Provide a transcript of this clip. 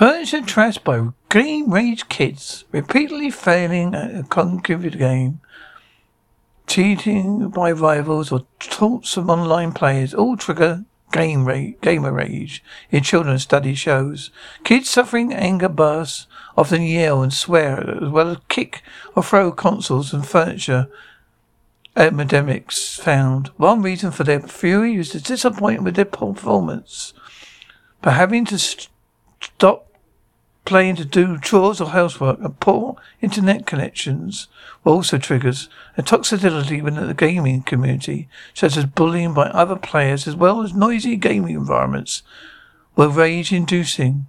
Furniture trashed by game rage kids, repeatedly failing at a concrete game, cheating by rivals or taunts from online players all trigger game rage, gamer rage in children's study shows. Kids suffering anger bursts often yell and swear as well as kick or throw consoles and furniture epidemics found. One reason for their fury is the disappointment with their performance. But having to st- stop playing to do chores or housework and poor internet connections were also triggers a toxicity within the gaming community, such as bullying by other players as well as noisy gaming environments were rage inducing.